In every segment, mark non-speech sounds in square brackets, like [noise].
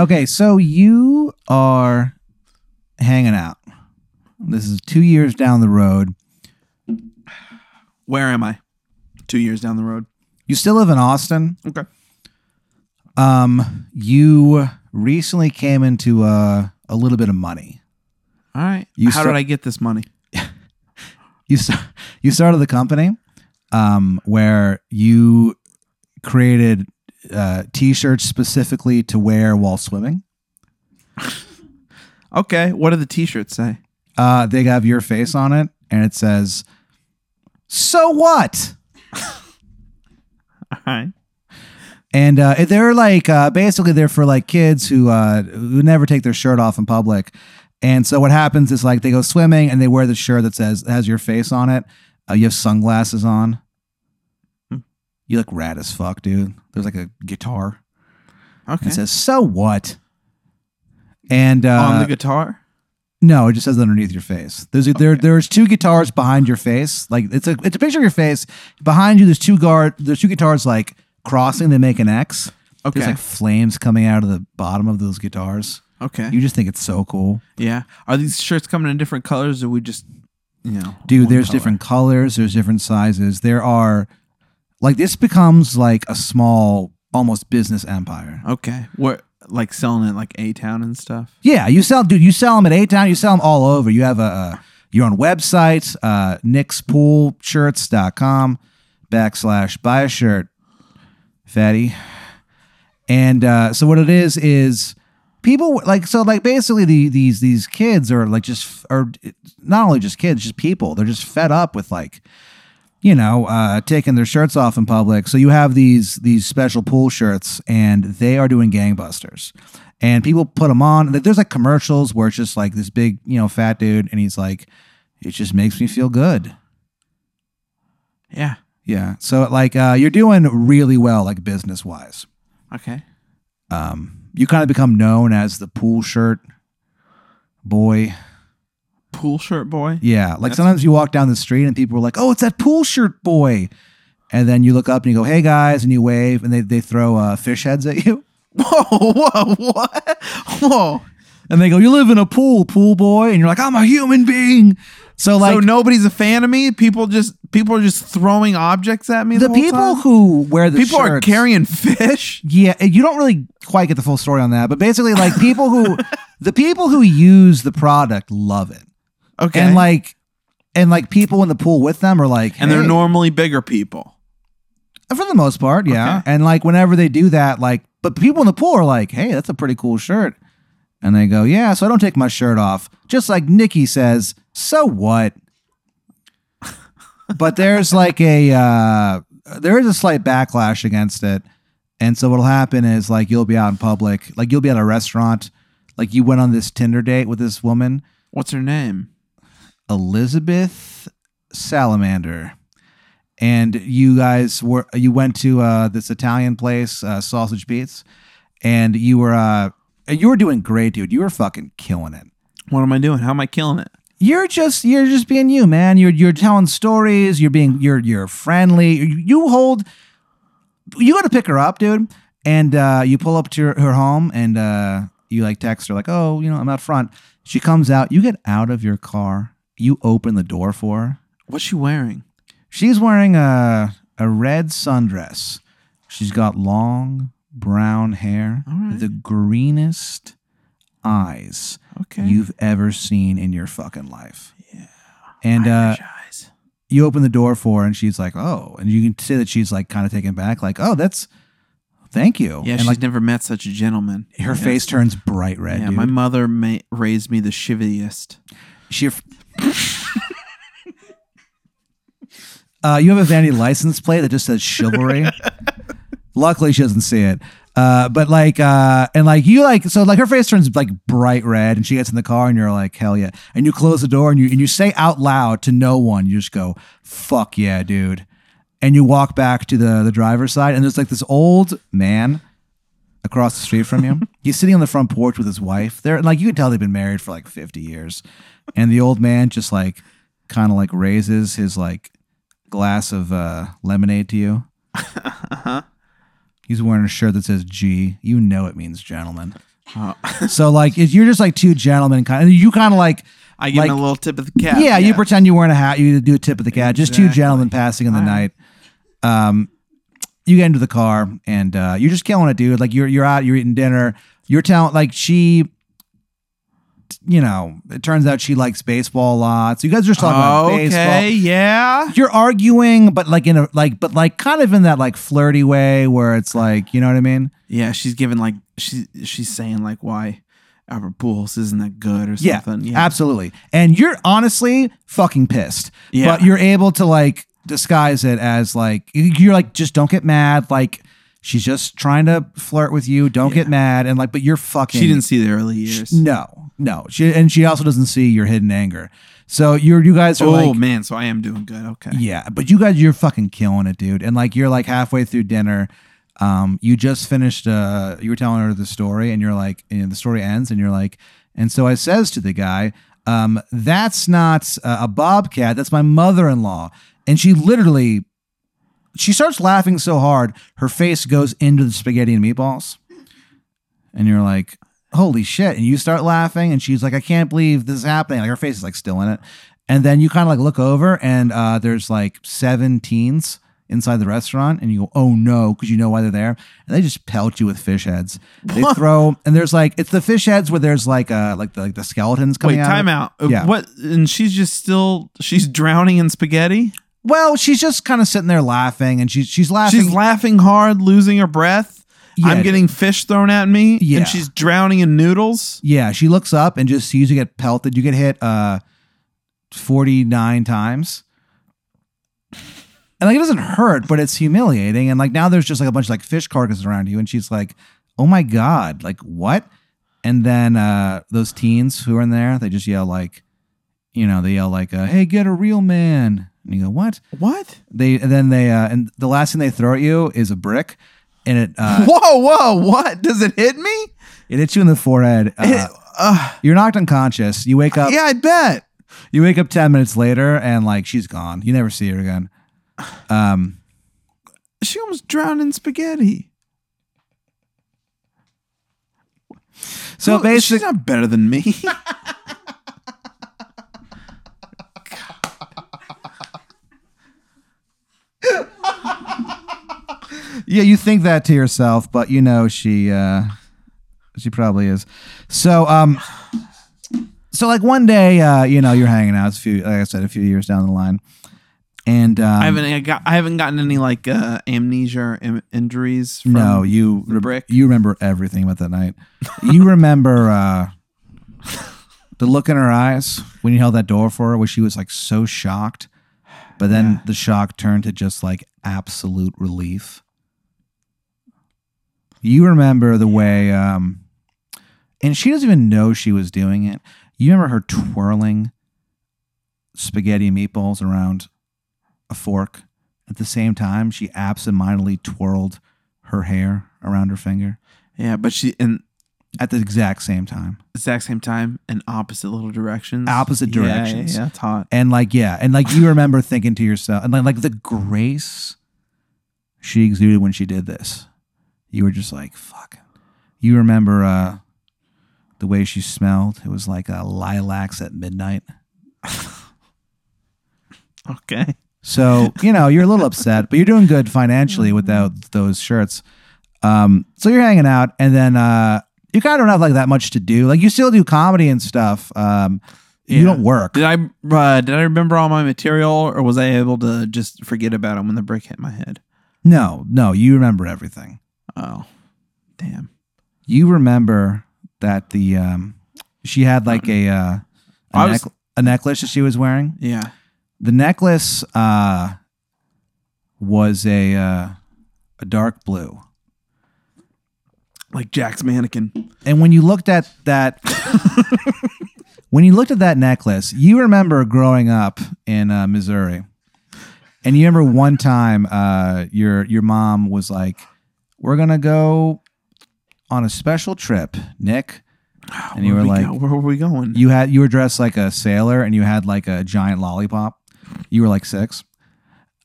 Okay, so you are hanging out. This is two years down the road. Where am I? Two years down the road. You still live in Austin. Okay. Um, you recently came into uh, a little bit of money. All right. You How start- did I get this money? [laughs] You st- you started the company um, where you created uh, t-shirts specifically to wear while swimming. [laughs] Okay. What do the T-shirts say? Uh, they have your face on it, and it says, "So what?" [laughs] All right. And uh, they're like uh, basically they're for like kids who uh, who never take their shirt off in public. And so what happens is like they go swimming and they wear the shirt that says has your face on it. Uh, you have sunglasses on. You look rad as fuck, dude. There's like a guitar. Okay. It says "So what?" And uh, On the guitar. no, it just says underneath your face. There's a, there there's two guitars behind your face. Like it's a it's a picture of your face. Behind you, there's two guard there's two guitars like crossing. They make an X. Okay. There's like flames coming out of the bottom of those guitars. okay. You just think it's so cool, yeah. Are these shirts coming in different colors, or we just, you know, dude. There's color? different colors. There's different sizes. There are like this becomes like a small almost business empire. Okay. What like selling it like A Town and stuff? Yeah, you sell, dude. You sell them at A Town. You sell them all over. You have a, uh your own website, uh, nickspoolshirts.com backslash buy a shirt, fatty. And uh, so what it is is people like so like basically the these these kids are like just are not only just kids, just people. They're just fed up with like you know, uh, taking their shirts off in public. So you have these these special pool shirts, and they are doing gangbusters. And people put them on. There's like commercials where it's just like this big, you know, fat dude, and he's like, "It just makes me feel good." Yeah. Yeah. So like, uh, you're doing really well, like business wise. Okay. Um, you kind of become known as the pool shirt boy. Pool shirt boy. Yeah, like That's- sometimes you walk down the street and people are like, "Oh, it's that pool shirt boy," and then you look up and you go, "Hey guys," and you wave, and they they throw uh, fish heads at you, [laughs] Whoa, whoa, what? Whoa. and they go, "You live in a pool, pool boy," and you're like, "I'm a human being." So like so nobody's a fan of me. People just people are just throwing objects at me. the whole people time? who wear the people are shirts- carrying fish. [laughs] Yeah, you don't really quite get the full story on that, but basically, like people who [laughs] the people who use the product love it, Okay, and like and like people in the pool with them are like, and they're normally bigger people. For the most part, yeah. Okay. And like whenever they do that, like, but the people in the pool are like, hey, that's a pretty cool shirt. And they go, yeah, so I don't take my shirt off. Just like Nikki says, so what? but there's [laughs] like a, uh, there is a slight backlash against it. And so what'll happen is like you'll be out in public, like you'll be at a restaurant, like you went on this Tinder date with this woman, What's her name? Elizabeth Salamander. And you guys were you went to uh, this Italian place, uh, Sausage Beats, and you were uh, you were doing great, dude. You were fucking killing it. What am I doing? How am I killing it? You're just you're just being you, man. You're you're telling stories. You're being you're you're friendly. You, hold. You go to pick her up, dude, and uh, you pull up to her, her home, and uh, you like text her like, "Oh, you know, I'm out front." She comes out. You get out of your car. You open the door for her. What's she wearing? She's wearing a a red sundress. She's got long brown hair, right. the greenest eyes Okay. you've ever seen in your fucking life. Yeah. And uh, eyes. you open the door for her, and she's like, "Oh," and you can see that she's like kind of taken back, like, "Oh, that's thank you." Yeah, and she's like never met such a gentleman. her Yes. face turns bright red. Yeah, dude. my mother ma- raised me the chiviest. She. Uh, you have a vanity license plate that just says chivalry. [laughs] Luckily, she doesn't see it. Uh, but like, uh, and like you like, so like her face turns like bright red, and she gets in the car, and you're like, hell yeah! And you close the door, and you and you say out loud to no one, you just go, fuck yeah, dude. And you walk back to the the driver's side, and there's like this old man across the street from you. [laughs] He's sitting on the front porch with his wife. They're like you can tell they've been married for like 50 years. And the old man just like kind of like raises his like glass of uh, lemonade to you. Uh-huh. He's wearing a shirt that says G. You know it means gentleman. [laughs] so like if you're just like two gentlemen kind of you kind of like I give like, him a little tip of the cap. yeah, you pretend you're wearing a hat, you do a tip of the cat, just two gentlemen passing in the Alright. night. Um you get into the car and uh you're just killing it, dude. Like you're you're out, you're eating dinner. You're telling like she you know, it turns out she likes baseball a lot. So you guys are just talking about baseball okay, yeah. you're arguing, but like in a like, but like kind of in that like flirty way where it's like, you know what I mean? Yeah, she's giving like she she's saying like why Albert Pujols isn't that good or something. Yeah, something. absolutely. And you're honestly fucking pissed, Yeah. but you're able to like disguise it as like you're like just don't get mad. Like she's just trying to flirt with you. Don't get mad. And like, but you're fucking. She didn't see the early years. No, no. She and she also doesn't see your hidden anger. So you're you guys are oh like man, so I am doing good. Okay. Yeah, but you guys, you're fucking killing it, dude. And like, you're like halfway through dinner. Um, you just finished. Uh, you were telling her the story, and you're like, and the story ends, and you're like, and so I says to the guy, um, "That's not uh, a bobcat. That's my mother-in-law." And she literally, she starts laughing so hard, her face goes into the spaghetti and meatballs. And you're like, holy shit. And you start laughing, and she's like, I can't believe this is happening. Like her face is like still in it. And then you kind of like look over, and uh, there's like seven teens inside the restaurant, and you go, oh no, because you know why they're there. And they just pelt you with fish heads. They throw, and there's like, it's the fish heads where there's like, uh, like the, like the skeletons coming Wait, out. time out. Uh, Yeah. What? And she's just still she's drowning in spaghetti. Well, she's just kind of sitting there laughing, and she's she's laughing. She's laughing hard, losing her breath. Yeah. I'm getting fish thrown at me, Yeah. and she's drowning in noodles. Yeah, she looks up and just sees you get pelted. You get hit uh 49 times. And like it doesn't hurt, but it's humiliating. And like now there's just like a bunch of like fish carcasses around you, and she's like, Oh my god, like what? And then uh those teens who are in there, they just yell like, you know, they yell like, uh, hey, get a real man. And you go, What? What? They and then they uh and the last thing they throw at you is a brick and it uh [laughs] whoa, whoa! What? Does it hit me? it hits you in the forehead. Uh, It- you're knocked unconscious. You wake up yeah, I bet. You wake up 10 minutes later and like she's gone. You never see her again. Um She almost drowned in spaghetti. so Who- basically she's not better than me. [laughs] yeah, you think that to yourself, but you know she uh she probably is. So um so like one day uh you know you're hanging out it's a few like I said a few years down the line. And um, I haven't I got I haven't gotten any like uh, amnesia or in- injuries. From no, you the brick. you remember everything about that night. You remember uh the look in her eyes when you held that door for her where she was like so shocked. But then Yeah. the shock turned to just like absolute relief. You remember the way um and she doesn't even know she was doing it. You remember her twirling spaghetti meatballs around a fork. At the same time, she absentmindedly twirled her hair around her finger Yeah, but she in at the exact same time. exact same time in opposite little directions. Opposite Yeah, directions. Yeah, yeah, it's hot. And like, yeah, and like you remember thinking to yourself, and like, like the grace she exuded when she did this. You were just like, fuck. You remember uh the way she smelled? It was like uh, lilacs at midnight. [laughs] Okay. So, you know, you're a little upset, but you're doing good financially without those shirts. Um, so you're hanging out and then uh you kind of don't have like that much to do. Like you still do comedy and stuff. Um you don't work. Did I uh, did I remember all my material, or was I able to just forget about it when the brick hit my head? No, no, you remember everything. Oh, damn. You remember that the um she had like a uh a, was- neck- a necklace that she was wearing. Yeah. The necklace uh was a uh a dark blue. Like Jack's Mannequin. And when you looked at that [laughs] when you looked at that necklace, you remember growing up in uh, Missouri. And you remember one time uh your your mom was like, "We're going to go on a special trip, Nick." And you were we like, go- where were we going? you had you were dressed like a sailor and you had like a giant lollipop. You were like six.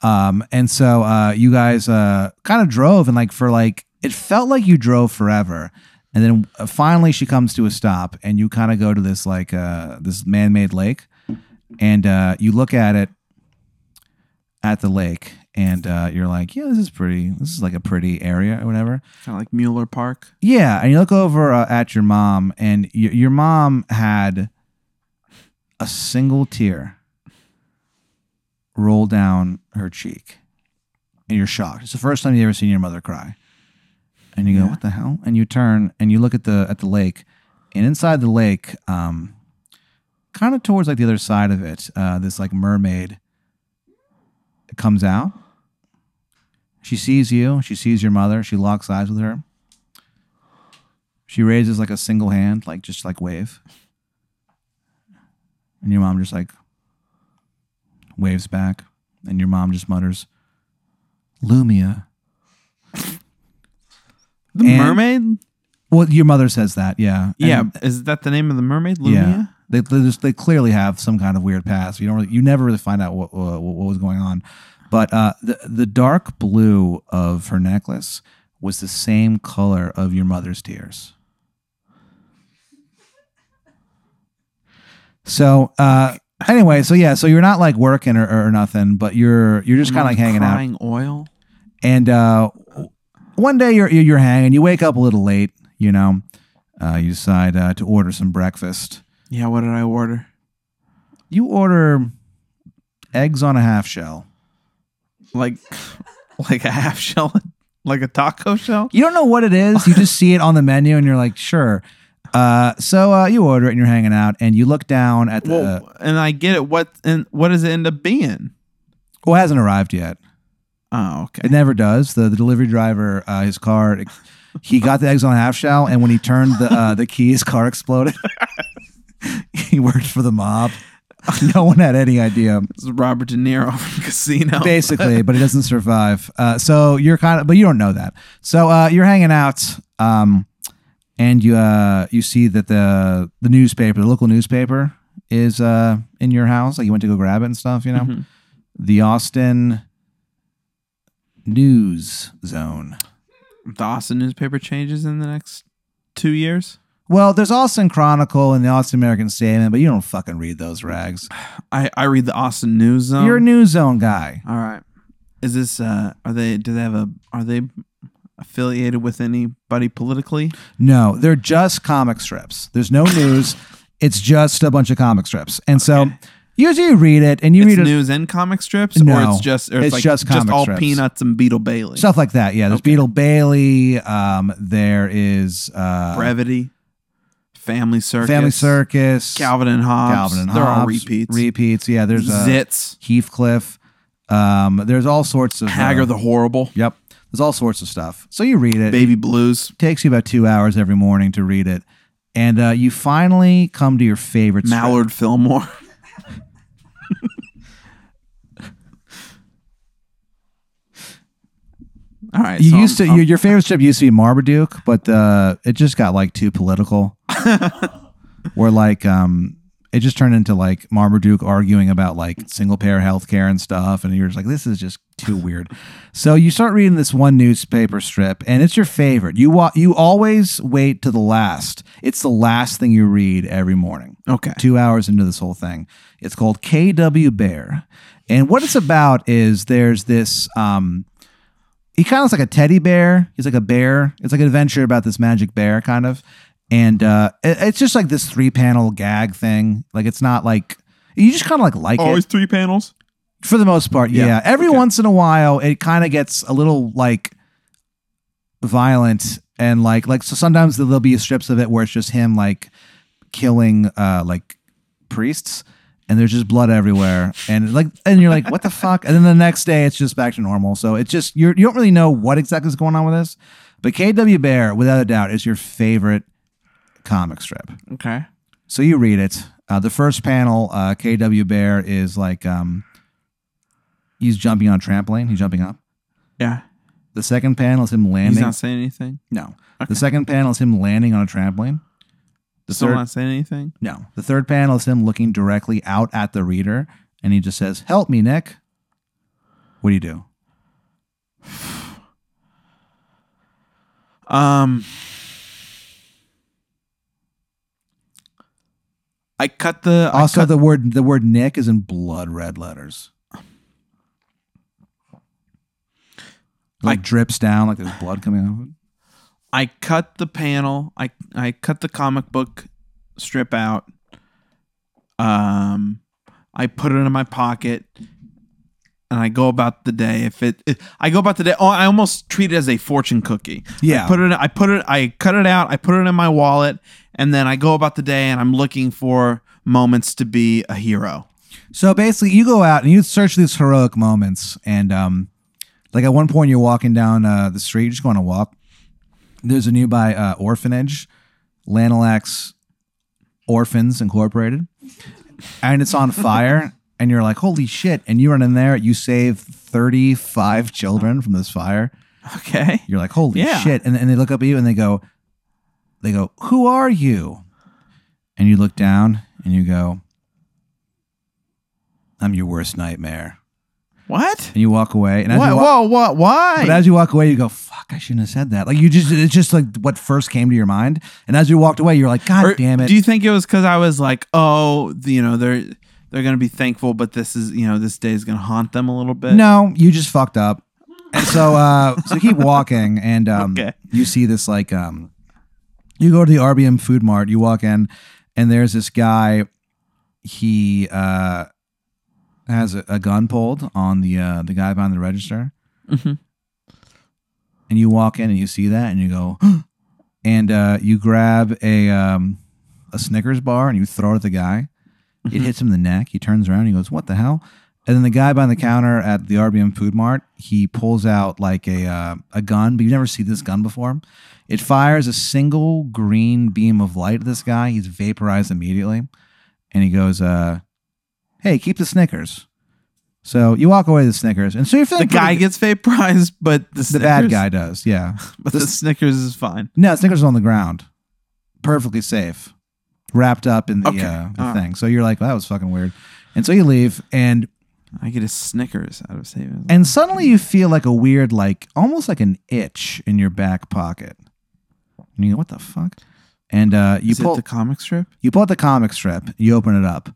Um, and so uh, you guys uh, kind of drove and like for like it felt like you drove forever. and then uh, finally she comes to a stop, and you kind of go to this like uh, this man-made lake, and uh, you look at it at the lake, and uh, you're like, yeah, this is pretty. This is like a pretty area or whatever. Kind of like Mueller Park. Yeah, and you look over uh, at your mom, and y- your mom had a single tear roll down her cheek, and you're shocked. It's the first time you ever seen your mother cry, and you go, Yeah. "What the hell?" And you turn and you look at the at the lake, and inside the lake, um, kind of towards like the other side of it, uh, this like mermaid comes out. She sees you. She sees your mother. She locks eyes with her. She raises like a single hand, like just like wave. And your mom just like waves back. And your mom just mutters, Lumia. The And- mermaid? Well, your mother says that, yeah. Yeah. Is that the name of the mermaid? Lumia? yeah. They, they just they clearly have some kind of weird past. You don't really, you never really find out what what, what was going on. But uh, the the dark blue of her necklace was the same color of your mother's tears. So uh, anyway, so yeah, so you're not like working or, or nothing, but you're you're just kind of like hanging out. Oil. And uh, one day you're you're you're hanging. You wake up a little late. You know, uh, you decide uh, to order some breakfast. Yeah, what did I order? You order eggs on a half shell. Like [laughs] like a half shell like a taco shell? You don't know what it is. You just [laughs] see it on the menu, and you're like, sure. Uh, so uh, you order it, and you're hanging out, and you look down at the. Well, and I get it. What and what does it end up being? well, it hasn't arrived yet. Oh, okay. It never does. The, the delivery driver, uh, his car, he got the eggs on a half shell, and when he turned the uh, the key, his car exploded. [laughs] he worked for the mob. [laughs] No one had any idea, This is Robert De Niro [laughs] from Casino. basically, [laughs] but he doesn't survive. Uh, so you're kind of, but you don't know that. So uh, you're hanging out, um, and you uh, you see that the the newspaper, the local newspaper, is uh, in your house. Like you went to go grab it and stuff. You know, Mhm. the Austin News Zone. The Austin newspaper changes in the next two years. Well, there's Austin Chronicle and the Austin American-Statesman, but you don't fucking read those rags. I, I read the Austin News Zone. You're a News Zone guy. All right. Is this uh are they do they have a are they affiliated with anybody politically? No, they're just comic strips. There's no news. [laughs] it's just a bunch of comic strips. And so usually you read it and you it's read it, news and comic strips, or it's just or it's, It's like just comic all strips. peanuts and Beetle Bailey. stuff like that. Yeah, there's Okay. Beetle Bailey. Um, there is uh, Brevity, Family Circus, Family Circus, Calvin and Hobbes. Calvin and They're all repeats. Repeats. Yeah, there's uh, Zits, Heathcliff. Um, there's all sorts of uh, the Horrible, Yep, there's all sorts of stuff. So you read it. Baby Blues, takes you about two hours every morning to read it, and uh, you finally come to your favorite strip. Mallard Fillmore. [laughs] All right, You so used to I'm- your, your favorite strip used to be Marmaduke, but uh, it just got like too political. [laughs] Where like um, it just turned into like Marmaduke arguing about like single payer healthcare and stuff, and you're just like, this is just too weird. So you start reading this one newspaper strip, and it's your favorite. You wa- you always wait to the last. It's the last thing you read every morning. okay. two hours into this whole thing. It's called KW Bear. And what it's about is there's this um he kind of looks like a teddy bear. He's like a bear. It's like an adventure about this magic bear kind of. And uh it- it's just like this three panel gag thing. Like it's not like you just kind of like like Always it three panels. for the most part. Yeah. Yeah, Every okay. once in a while it kind of gets a little like violent and like like so sometimes there'll be strips of it where it's just him like killing uh like priests and there's just blood everywhere and like and you're like what the fuck and then the next day it's just back to normal so it's just you're you don't really know what exactly is going on with this but KW Bear without a doubt is your favorite comic strip Okay. so you read it uh, the first panel uh, KW Bear is like um he's jumping on a trampoline he's jumping up Yeah. the second panel is him landing. He's not saying anything. no Okay. the second panel is him landing on a trampoline the Still third, not saying anything? No. The third panel is him looking directly out at the reader, and he just says, Help me, Nick. What do you do? [sighs] um, I cut the. Also, cut, the word the word Nick is in blood red letters. Like I, drips down, like there's blood coming out of it. I cut the panel. I I cut the comic book strip out. Um, I put it in my pocket, and I go about the day. If it, it- I go about the day. Oh, I almost treat it as a fortune cookie. Yeah. I put it. I put it. I cut it out. I put it in my wallet, and then I go about the day, and I'm looking for moments to be a hero. So basically, you go out and you search these heroic moments, and um, like at one point, you're walking down uh, the street, you're just going to walk. There's a nearby uh, orphanage, Lanalax Orphans Incorporated, and it's on fire. And you're like, holy shit! And you run in there, you save 35 children from this fire. Okay. You're like, holy Yeah. shit! And, and they look up at you and they go, they go, who are you? And you look down and you go, I'm your worst nightmare. What? And you walk away. And as you walk, Whoa! What? Why? but as you walk away, you go, I shouldn't have said that. Like you just, it's just like what first came to your mind. And as you walked away, you're like, God Or damn it. Do you think it was because I was like, oh, you know, they're they're gonna be thankful, but this is, you know, this day is gonna haunt them a little bit. no, you just fucked up. And so, uh, so keep [laughs] walking, and um, Okay. you see this like, um, you go to the RBM Food Mart. You walk in, and there's this guy. He uh, has a, a gun pulled on the uh, the guy behind the register, Mhm. And you walk in and you see that, and you go, [gasps] and uh, you grab a um, a Snickers bar and you throw it at the guy. It hits him in the neck. He turns around. And he goes, "What the hell?" And then the guy behind the counter at the RBM Food Mart, he pulls out like a uh, a gun, but you've never see this gun before. It fires a single green beam of light at this guy. He's vaporized immediately, and he goes, uh, "Hey, keep the Snickers." So you walk away with the Snickers, and so you're The guy pretty- gets vaporized, [laughs] but the, the bad guy does, yeah. [laughs] but the Snickers is fine. No, Snickers is on the ground, perfectly safe, wrapped up in the, Okay. uh, the thing. So you're like, well, that was fucking weird, and so you leave, and I get a Snickers out of saving. and suddenly you feel like a weird, like almost like an itch in your back pocket, and you go, what the fuck? And uh, you is pull the comic strip? you pull out the comic strip, you open it up.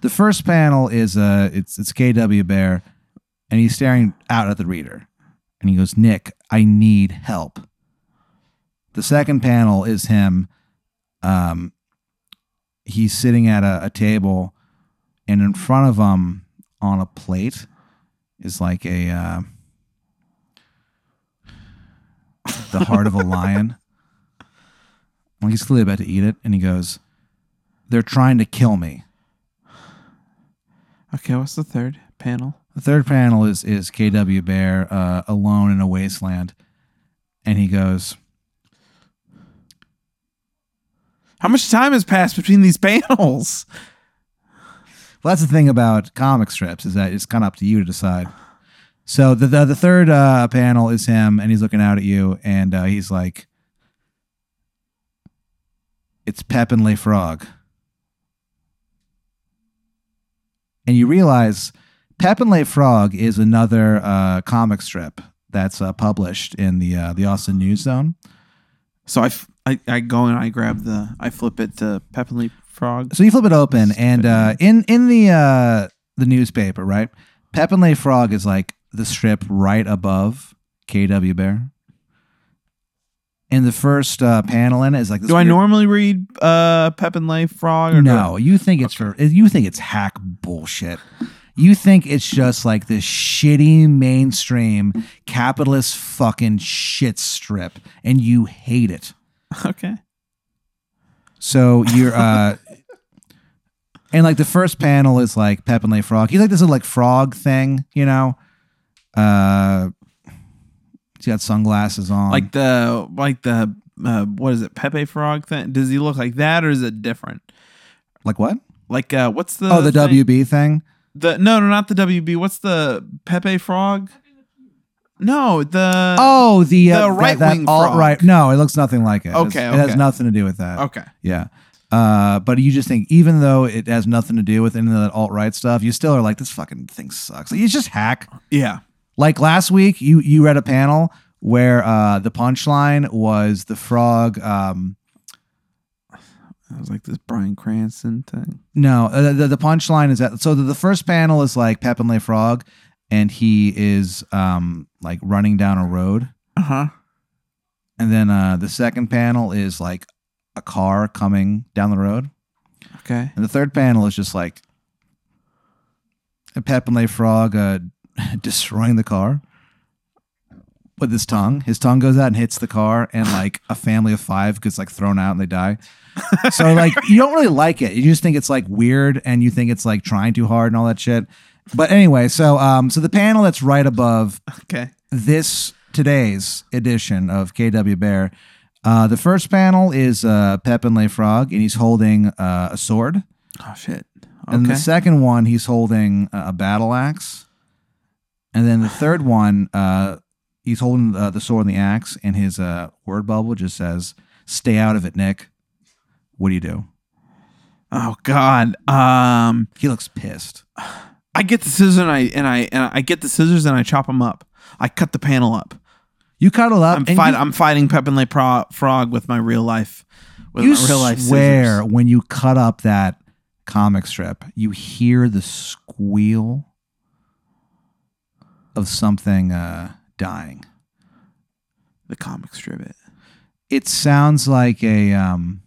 The first panel is uh, it's it's KW Bear, and he's staring out at the reader, and he goes, "Nick, I need help." The second panel is him. Um, he's sitting at a, a table, and in front of him on a plate is like a uh, the heart of a [laughs] lion. Like he's clearly about to eat it, and he goes, "They're trying to kill me." Okay, what's the third panel? The third panel is is KW Bear uh, alone in a wasteland, and he goes, How much time has passed between these panels? "Well, that's the thing about comic strips is that it's kind of up to you to decide." So the the, the third uh, panel is him, and he's looking out at you, and uh, he's like, "It's Pep and Le Frog," and you realize Pep and Le Frog is another uh, comic strip that's uh, published in the uh, the Austin News Zone. So I, f- I, I go and I grab the, I flip it to Pepperly Frog. So you flip it open, and uh, in in the uh, the newspaper, right? Pep and Le Frog is like the strip right above KW Bear. And the first uh, panel in it is like this Do I normally read uh, Pep and Lay Frog? Or do No, you think it's for you think it's hack bullshit. You think it's just like this shitty mainstream capitalist fucking shit strip, and you hate it. Okay. So you're uh [laughs] and like the first panel is like Pep and Lay Frog. He's like this little like frog thing, you know. Uh he's got sunglasses on. Like the, like the, uh, what is it, Pepe Frog thing? Does he look like that or is it different? like what? Like, uh, what's the, oh, the thing? WB thing. The no, no, not the WB. What's the Pepe Frog? No, the Oh, the, uh, the right-wing alt right. No, it looks nothing like it. Okay, It's- it has nothing to do with that. okay. Yeah. Uh, but you just think, even though it has nothing to do with any of that alt right stuff, you still are like, this fucking thing sucks. Like, it's just hack. Yeah. Like last week, you you read a panel where uh, the punchline was the frog. Um, That was like this Bryan Cranston thing. No, uh, the, the punchline is that so the, the first panel is like Pep and Le Frog, and he is um like running down a road, Uh huh. and then uh the second panel is like a car coming down the road, Okay. and the third panel is just like Pep and Le Frog uh, [laughs] destroying the car with his tongue. His tongue goes out and hits the car, and like a family of five gets like thrown out and they die. [laughs] So like you don't really like it. You just think it's like weird, and you think it's like trying too hard and all that shit. But anyway, so um, so the panel that's right above Okay. this today's edition of KW Bear. Uh, the first panel is uh, Pep and Le Frog, and he's holding uh, a sword. Oh shit. And the second one, he's holding a battle axe. And then the third one, uh, he's holding uh, the sword and the axe, and his uh, word bubble just says, "Stay out of it, Nick." What do you do? oh god. Um. He looks pissed. I get the scissors and I and I and I get the scissors and I chop them up. I cut the panel up. You cuddle up. I'm fight, you, I'm fighting Pep and Pro- Frog with my real life. With you real life swear scissors. when you cut up that comic strip, you hear the squeal of something uh, dying. the comic strip. It. it sounds like a um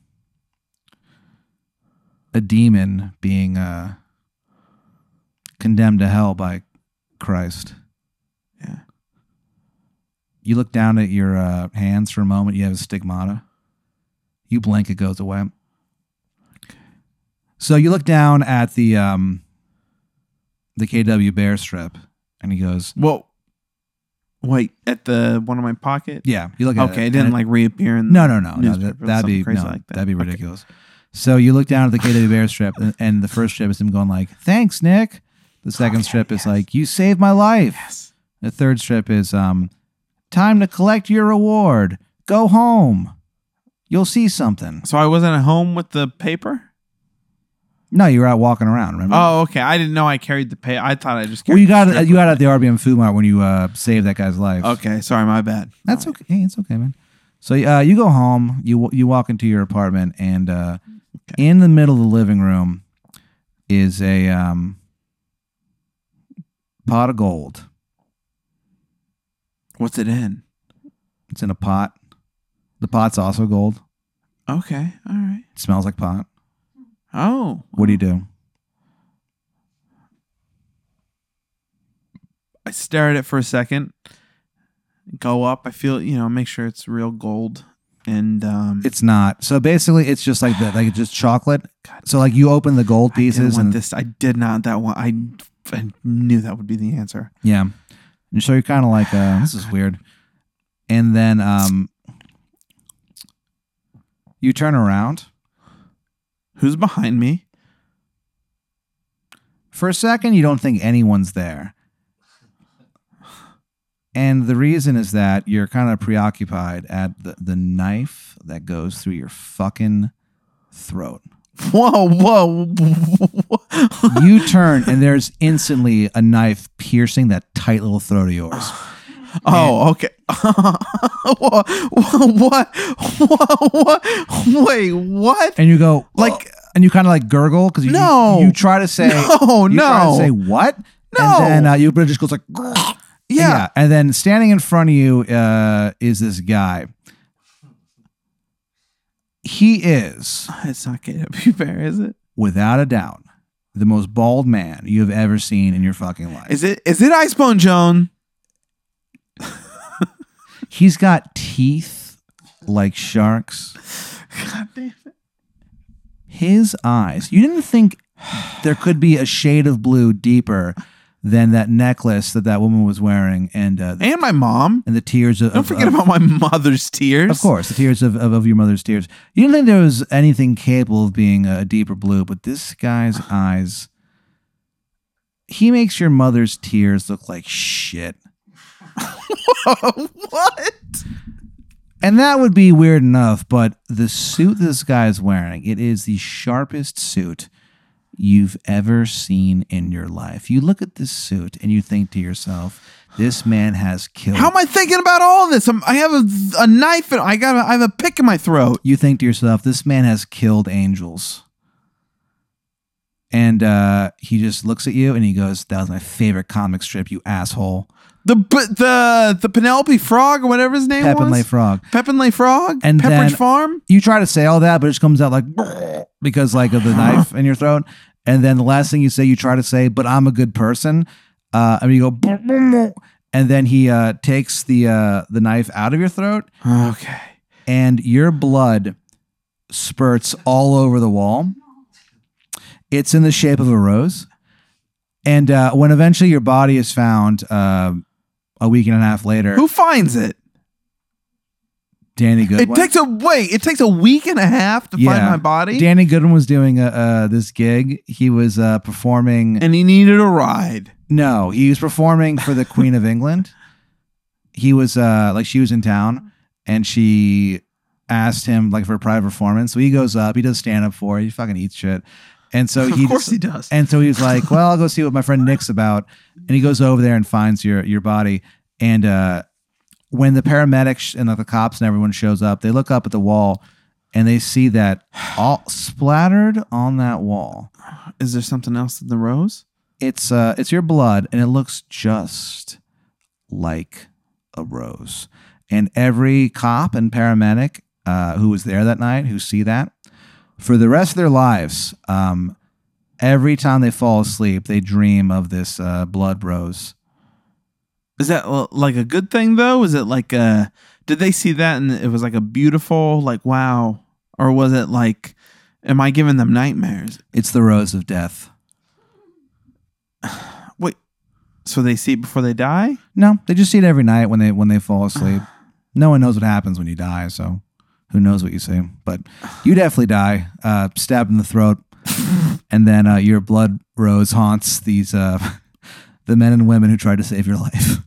a demon being uh condemned to hell by Christ. Yeah. You look down at your uh, hands for a moment. You have a stigmata. You blink, it goes away. So you look down at the um the KW bear strip, and he goes, Well, wait at the one in my pocket. "Yeah." You look at Okay, it, didn't like reappear in. No, no, no, no. That, that'd be crazy no, like that. that'd be Okay. ridiculous. So you look down at the KW Bear strip, and, and the first strip is him going like, "Thanks, Nick." The second yeah, strip is like, "You saved my life." Yes. The third strip is, "Um, time to collect your reward. Go home. You'll see something." So I wasn't at home with the paper. No, you were out walking around. Remember? Oh, okay. I didn't know I carried the pay. I thought I just. well, Carried you got it. You got it at the RBM Food Mart when you uh, saved that guy's life. Okay, sorry, my bad. That's okay. Hey, it's okay, man. So uh, you go home. You you walk into your apartment, and uh, in the middle of the living room is a um, pot of gold. What's it in? It's in a pot. The pot's also gold. Okay, all right. It smells like pot. Oh, What do you do? I stare at it for a second. Go up. I feel you know. Make sure it's real gold. And um, It's not. So basically, it's just like that, like it's just chocolate. God, So like you open the gold I pieces, want and this. I did not that one. I, I knew that would be the answer. yeah, and so you're kind of like, uh, this is weird. And then um, you turn around. Who's behind me? For a second, you don't think anyone's there. And the reason is that you're kind of preoccupied at the, the knife that goes through your fucking throat. [laughs] Whoa, whoa! whoa. You turn, and there's instantly a knife piercing that tight little throat of yours. [sighs] [sighs] [sighs] oh, okay. [laughs] what? What? What? What? Wait, what? And you go, Like- and you kind of like gurgle because you, No. you, you try to say, [laughs] No, you try to no. say what? No. And then uh, you but it just goes like, "Grr." Yeah. And then standing in front of you uh, is this guy. He is, [laughs] It's not KW Bear, is it? without a doubt, the most bald man you have ever seen in your fucking life. Is it? Is it Icebone Joan? [laughs] He's got teeth like sharks. God damn it! His eyes. You didn't think there could be a shade of blue deeper than that necklace that that woman was wearing, and uh, And my mom. and the tears of. Don't of- forget of- about my mother's tears. Of course, the tears of, of, of your mother's tears. You didn't think there was anything capable of being a deeper blue, but this guy's [sighs] eyes. He makes your mother's tears look like shit. [laughs] what? And that would be weird enough, but the suit this guy is wearing, it is the sharpest suit you've ever seen in your life. You look at this suit and you think to yourself, this man has killed. How am I thinking about all this? I'm, I have a, a knife and I got a, I have a pick in my throat. you think to yourself, this man has killed angels. And uh, he just looks at you and he goes, That was my favorite comic strip, you asshole. The the the Penelope Frog or whatever his name Pep was. Lay Frog. Pepinlay Frog. And Pepperidge Farm. You try to say all that, but it just comes out like [laughs] because like of the [laughs] knife in your throat. And then the last thing you say, you try to say, but I'm a good person. Uh, and you go, [laughs] and then he uh, takes the uh, the knife out of your throat, Okay. and your blood spurts all over the wall. It's in the shape of a rose. And uh, when eventually your body is found uh, a week and a half later, Who finds it? Danny Goodwin. It takes a wait. It takes a week and a half to find my body, Danny Goodwin was doing uh, uh, this gig. He was uh, performing. and he needed a ride. No, he was performing for the Queen of England. He was uh, like she was in town, and she asked him like for a private performance. So he goes up. He does stand up for. It. He fucking eats shit. And so [laughs] he of course he does. And so he was like, "Well, I'll go see what my friend Nick's about." And he goes over there and finds your your body. And uh, when the paramedics and like, the cops and everyone shows up, they look up at the wall and they see that [sighs] all splattered on that wall. Is there something else in the rose? It's uh, it's your blood, and it looks just like a rose. And every cop and paramedic uh, who was there that night, who see that, for the rest of their lives, um, every time they fall asleep, they dream of this uh, blood rose. Is that like a good thing though? Is it like a? Did they see that and it was like a beautiful, like wow, or was it like? Am I giving them nightmares? It's the rose of death. [sighs] Wait, so they see it before they die? No, they just see it every night when they when they fall asleep. [sighs] no one knows what happens when you die, so who knows what you say, But you definitely die, uh, stabbed in the throat, [laughs] and then uh, your blood rose haunts these uh, [laughs] the men and women who tried to save your life.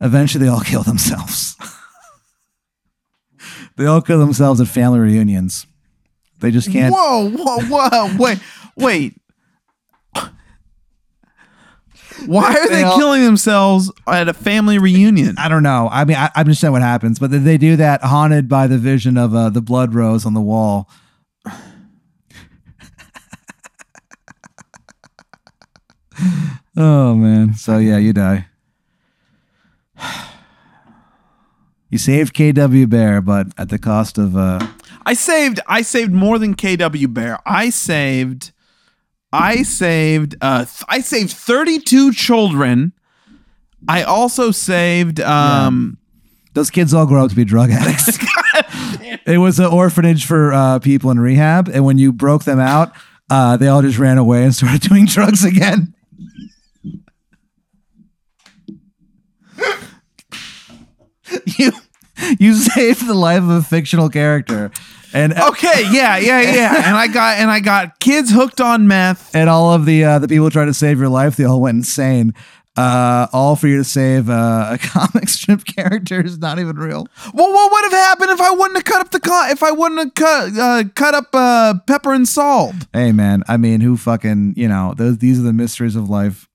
Eventually, they all kill themselves. [laughs] they all kill themselves at family reunions. They just can't. Whoa, whoa, whoa! Wait, wait. Why are they, They all- killing themselves at a family reunion? I don't know. I mean, I, I'm just saying what happens, but they- they do that haunted by the vision of uh, the blood rose on the wall. [sighs] oh man! So yeah, you die. [sighs] You saved KW Bear, but at the cost of uh, I saved I saved more than KW Bear. I saved I saved uh th- I saved 32 children. I also saved um those kids all grow up to be drug addicts. [laughs] it was an orphanage for uh, people in rehab, and when you broke them out, uh, they all just ran away and started [laughs] doing drugs again. [laughs] you you saved the life of a fictional character, and Okay, yeah, yeah, yeah. [laughs] And I got and I got kids hooked on meth. and all of the uh, the people trying to save your life, they all went insane. Uh, all for you to save uh, a [laughs] comic strip character is not even real. Well, what would have happened if I wouldn't have cut up the co- if I wouldn't have cut uh, cut up uh, pepper and salt? Hey man, I mean, who fucking you know those? These are the mysteries of life.